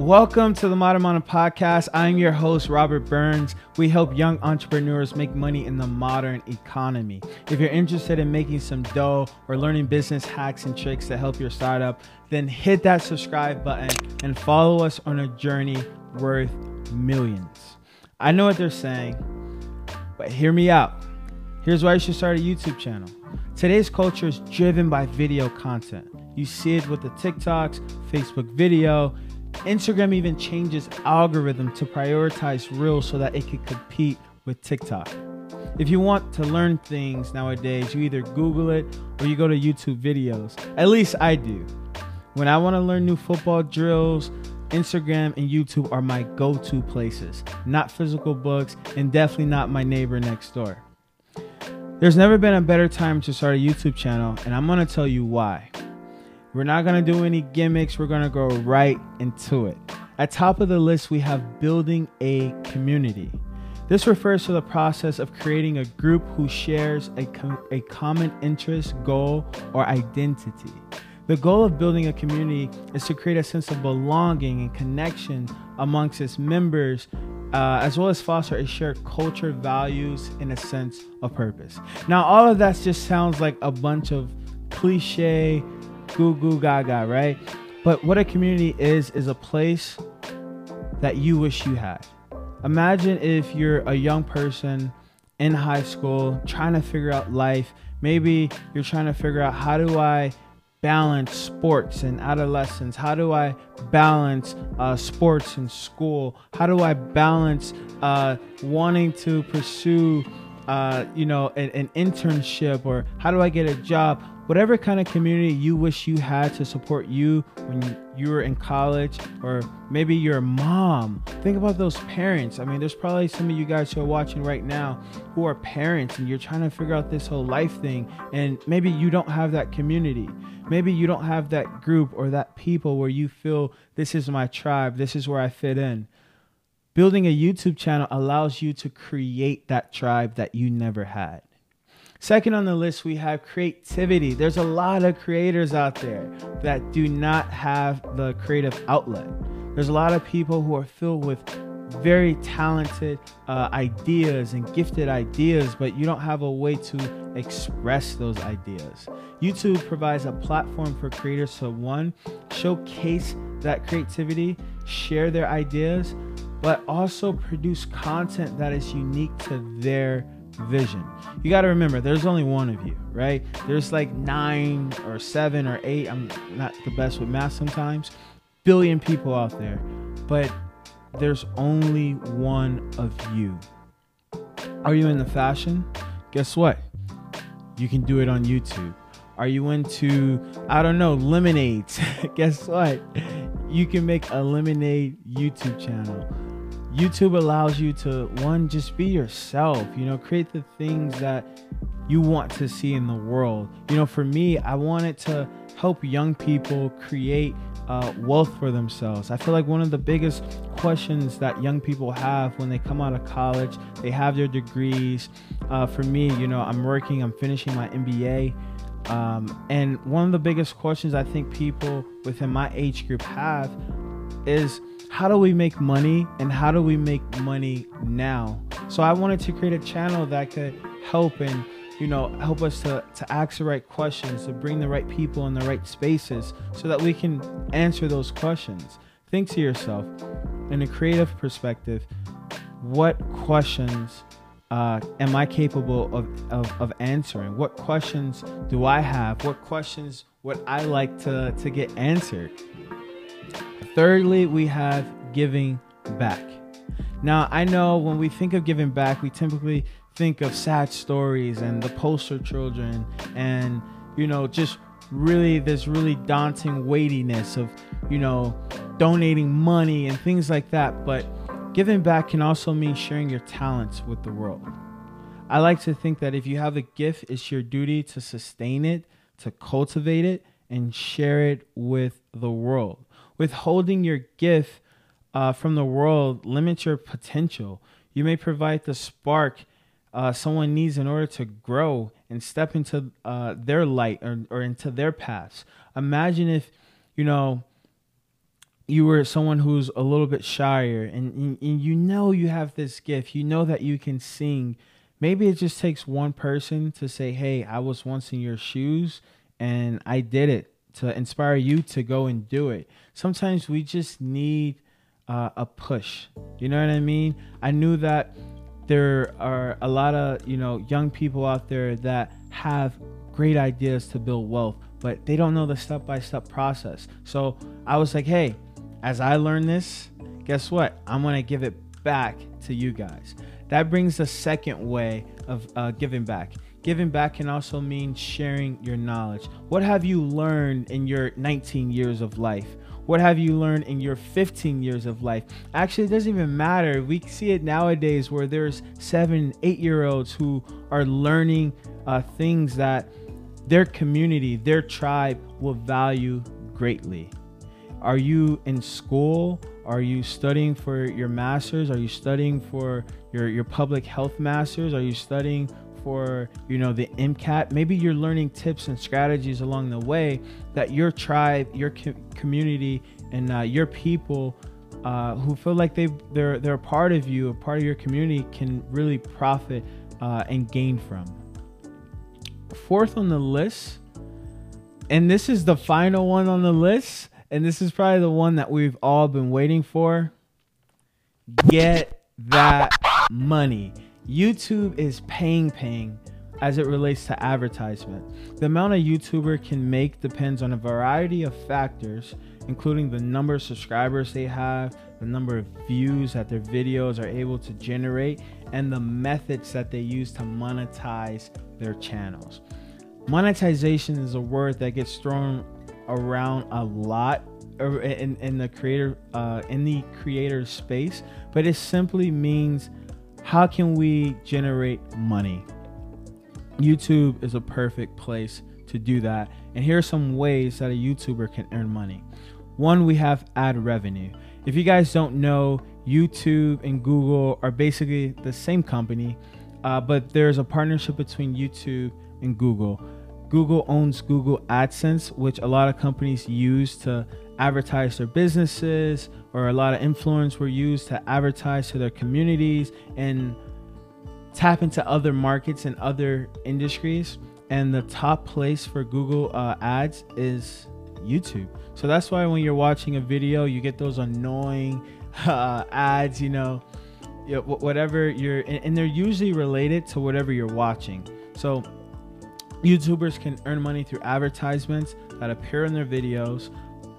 Welcome to the Modern Modern Podcast. I'm your host, Robert Burns. We help young entrepreneurs make money in the modern economy. If you're interested in making some dough or learning business hacks and tricks to help your startup, then hit that subscribe button and follow us on a journey worth millions. I know what they're saying, but hear me out. Here's why you should start a YouTube channel. Today's culture is driven by video content. You see it with the TikToks, Facebook video, Instagram even changes algorithm to prioritize Reels so that it can compete with TikTok. If you want to learn things nowadays, you either Google it or you go to YouTube videos. At least I do. When I want to learn new football drills, Instagram and YouTube are my go to places, not physical books, and definitely not my neighbor next door. There's never been a better time to start a YouTube channel, and I'm going to tell you why. We're not going to do any gimmicks. We're going to go right into it. At top of the list, we have building a community. This refers to the process of creating a group who shares a, com- a common interest, goal, or identity. The goal of building a community is to create a sense of belonging and connection amongst its members, uh, as well as foster a shared culture, values, and a sense of purpose. Now, all of that just sounds like a bunch of cliche goo goo gaga, right? But what a community is, is a place that you wish you had. Imagine if you're a young person in high school trying to figure out life. Maybe you're trying to figure out how do I balance sports and adolescence? How do I balance uh, sports and school? How do I balance uh, wanting to pursue, uh, you know, an, an internship or how do I get a job? Whatever kind of community you wish you had to support you when you were in college, or maybe your mom. Think about those parents. I mean, there's probably some of you guys who are watching right now who are parents and you're trying to figure out this whole life thing, and maybe you don't have that community. Maybe you don't have that group or that people where you feel this is my tribe, this is where I fit in. Building a YouTube channel allows you to create that tribe that you never had. Second on the list, we have creativity. There's a lot of creators out there that do not have the creative outlet. There's a lot of people who are filled with very talented uh, ideas and gifted ideas, but you don't have a way to express those ideas. YouTube provides a platform for creators to one, showcase that creativity, share their ideas, but also produce content that is unique to their vision. You got to remember, there's only one of you, right? There's like nine or seven or eight. I'm not the best with math sometimes. Billion people out there, but there's only one of you. Are you into fashion? Guess what? You can do it on YouTube. Are you into, I don't know, lemonades? Guess what? You can make a lemonade YouTube channel YouTube allows you to one just be yourself, you know, create the things that you want to see in the world. You know, for me, I wanted to help young people create uh, wealth for themselves. I feel like one of the biggest questions that young people have when they come out of college, they have their degrees. Uh, for me, you know, I'm working, I'm finishing my MBA. Um, and one of the biggest questions I think people within my age group have is how do we make money and how do we make money now? So I wanted to create a channel that could help and you know help us to, to ask the right questions, to bring the right people in the right spaces so that we can answer those questions. Think to yourself, in a creative perspective, what questions uh, am I capable of, of, of answering? What questions do I have? What questions would I like to, to get answered? Thirdly, we have giving back. Now, I know when we think of giving back, we typically think of sad stories and the poster children and, you know, just really this really daunting weightiness of, you know, donating money and things like that. But giving back can also mean sharing your talents with the world. I like to think that if you have a gift, it's your duty to sustain it, to cultivate it, and share it with the world withholding your gift uh, from the world limits your potential. You may provide the spark uh, someone needs in order to grow and step into uh, their light or, or into their paths. Imagine if, you know, you were someone who's a little bit shyer and, and you know you have this gift, you know that you can sing. Maybe it just takes one person to say, Hey, I was once in your shoes and I did it to inspire you to go and do it. Sometimes we just need uh, a push. You know what I mean? I knew that there are a lot of, you know, young people out there that have great ideas to build wealth, but they don't know the step by step process. So I was like, hey, as I learn this, guess what? I'm to give it back to you guys. That brings the second way of uh, giving back. Giving back can also mean sharing your knowledge. What have you learned in your 19 years of life? What have you learned in your 15 years of life? Actually, it doesn't even matter. We see it nowadays where there's seven, eight year olds who are learning uh, things that their community, their tribe will value greatly. Are you in school? Are you studying for your masters? Are you studying for your, your public health masters? Are you studying for you know the MCAT? Maybe you're learning tips and strategies along the way that your tribe, your co- community, and uh, your people uh, who feel like they they're they're a part of you, a part of your community, can really profit uh, and gain from. Fourth on the list, and this is the final one on the list and this is probably the one that we've all been waiting for. Get that money. YouTube is paying, paying as it relates to advertisement. The amount a YouTuber can make depends on a variety of factors, including the number of subscribers they have, the number of views that their videos are able to generate, and the methods that they use to monetize their channels. Monetization is a word that gets thrown around a lot in, in the creator uh, in the creator space, but it simply means how can we generate money? YouTube is a perfect place to do that. And here are some ways that a YouTuber can earn money. One, we have ad revenue. If you guys don't know, YouTube and Google are basically the same company, uh, but there's a partnership between YouTube and Google. Google owns Google AdSense, which a lot of companies use to advertise their businesses, or a lot of influence were used to advertise to their communities and tap into other markets and other industries. And the top place for Google uh, ads is YouTube. So that's why when you're watching a video, you get those annoying uh, ads, you know, whatever you're, and they're usually related to whatever you're watching. So YouTubers can earn money through advertisements that appear in their videos.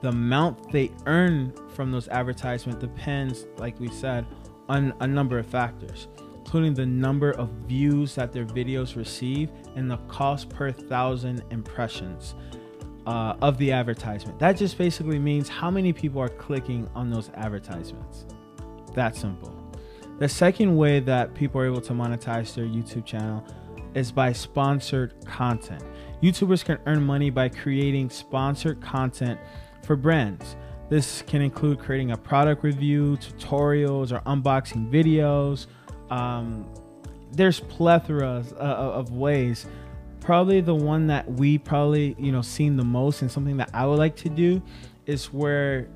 The amount they earn from those advertisements depends, like we said, on a number of factors, including the number of views that their videos receive and the cost per thousand impressions uh, of the advertisement. That just basically means how many people are clicking on those advertisements. That simple. The second way that people are able to monetize their YouTube channel is by sponsored content. YouTubers can earn money by creating sponsored content for brands. This can include creating a product review, tutorials, or unboxing videos. Um, there's plethora of ways. Probably the one that we probably you know seen the most, and something that I would like to do, is where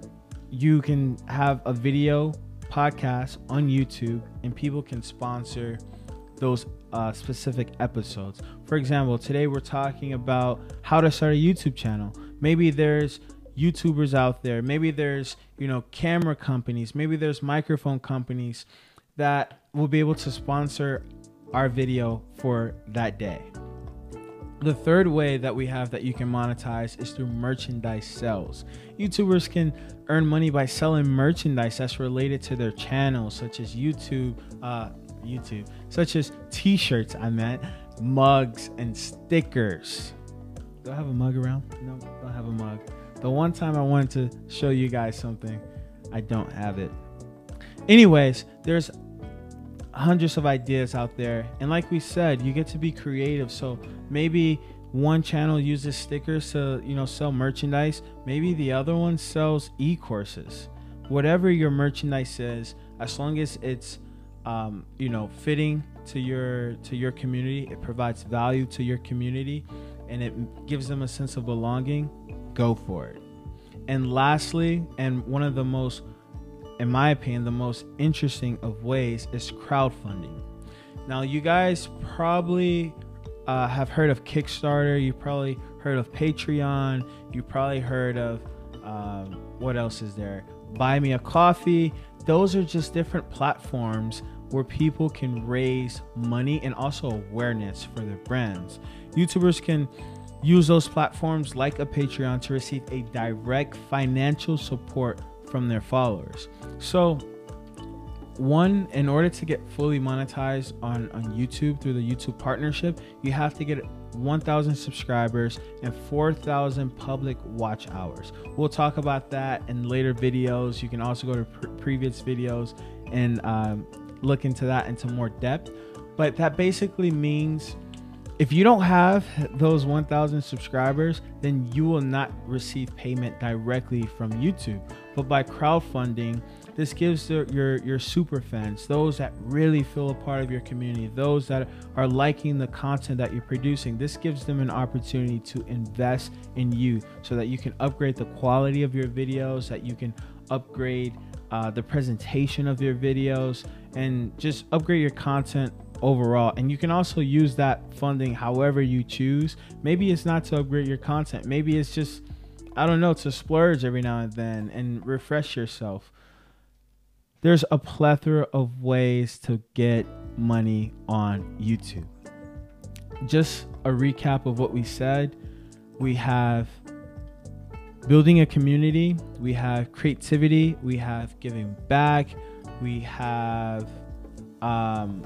you can have a video podcast on YouTube, and people can sponsor those uh, specific episodes. For example, today we're talking about how to start a YouTube channel. Maybe there's YouTubers out there. Maybe there's, you know, camera companies. Maybe there's microphone companies that will be able to sponsor our video for that day. The third way that we have that you can monetize is through merchandise sales. YouTubers can earn money by selling merchandise that's related to their channel, such as YouTube, uh, YouTube, such as t shirts, I meant, mugs, and stickers. Do I have a mug around? No, I don't have a mug. The one time I wanted to show you guys something, I don't have it. Anyways, there's hundreds of ideas out there. And like we said, you get to be creative. So maybe one channel uses stickers to, you know, sell merchandise. Maybe the other one sells e-courses. Whatever your merchandise is, as long as it's um, you know fitting to your to your community it provides value to your community and it gives them a sense of belonging go for it And lastly, and one of the most, in my opinion, the most interesting of ways is crowdfunding. Now, you guys probably uh, have heard of Kickstarter. You probably heard of Patreon. You probably heard of um, what else is there? Buy Me a Coffee. Those are just different platforms where people can raise money and also awareness for their brands. YouTubers can use those platforms like a Patreon to receive a direct financial support from their followers. So, one, in order to get fully monetized on, on YouTube through the YouTube partnership, you have to get 1,000 subscribers and 4,000 public watch hours. We'll talk about that in later videos. You can also go to pre- previous videos and um, look into that into more depth. But that basically means if you don't have those 1000 subscribers then you will not receive payment directly from youtube. But by crowdfunding this gives the, your your super fans those that really feel a part of your community those that are liking the content that you're producing this gives them an opportunity to invest in you so that you can upgrade the quality of your videos that you can upgrade uh, the presentation of your videos and just upgrade your content overall. And you can also use that funding however you choose. Maybe it's not to upgrade your content, maybe it's just, I don't know, to splurge every now and then and refresh yourself. There's a plethora of ways to get money on YouTube. Just a recap of what we said we have building a community, we have creativity, we have giving back, we have um,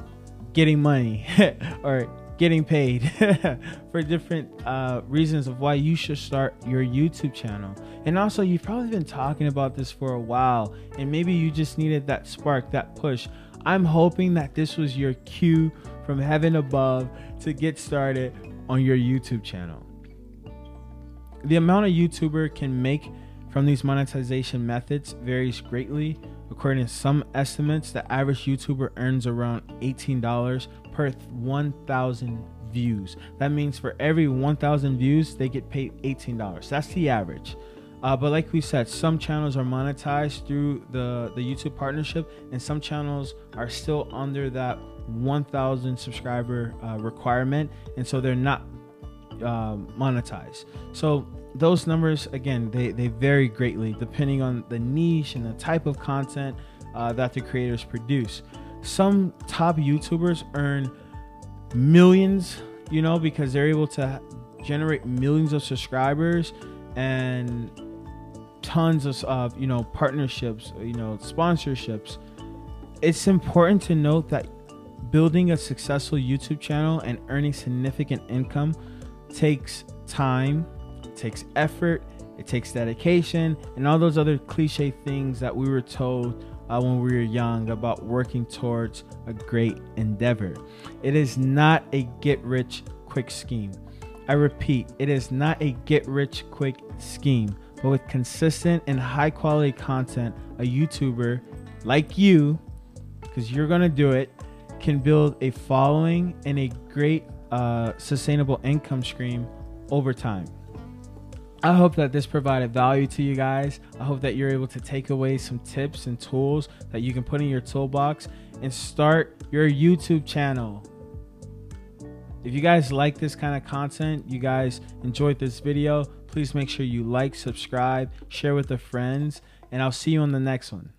getting money or getting paid for different uh, reasons of why you should start your YouTube channel. And also, you've probably been talking about this for a while, and maybe you just needed that spark, that push. I'm hoping that this was your cue from heaven above to get started on your YouTube channel. The amount a YouTuber can make from these monetization methods varies greatly, According to some estimates, the average YouTuber earns around $18 per 1,000 views. That means for every 1,000 views, they get paid $18. That's the average. Uh, but like we said, some channels are monetized through the, the YouTube partnership, and some channels are still under that 1,000 subscriber uh, requirement, and so they're not uh, monetized. So those numbers again they, they vary greatly depending on the niche and the type of content uh, that the creators produce some top youtubers earn millions you know because they're able to generate millions of subscribers and tons of uh, you know partnerships you know sponsorships it's important to note that building a successful youtube channel and earning significant income takes time it takes effort, it takes dedication, and all those other cliche things that we were told uh, when we were young about working towards a great endeavor. It is not a get rich quick scheme. I repeat, it is not a get rich quick scheme, but with consistent and high quality content, a YouTuber like you, because you're going to do it, can build a following and a great uh, sustainable income stream over time. I hope that this provided value to you guys. I hope that you're able to take away some tips and tools that you can put in your toolbox and start your YouTube channel. If you guys like this kind of content, you guys enjoyed this video, please make sure you like, subscribe, share with the friends, and I'll see you on the next one.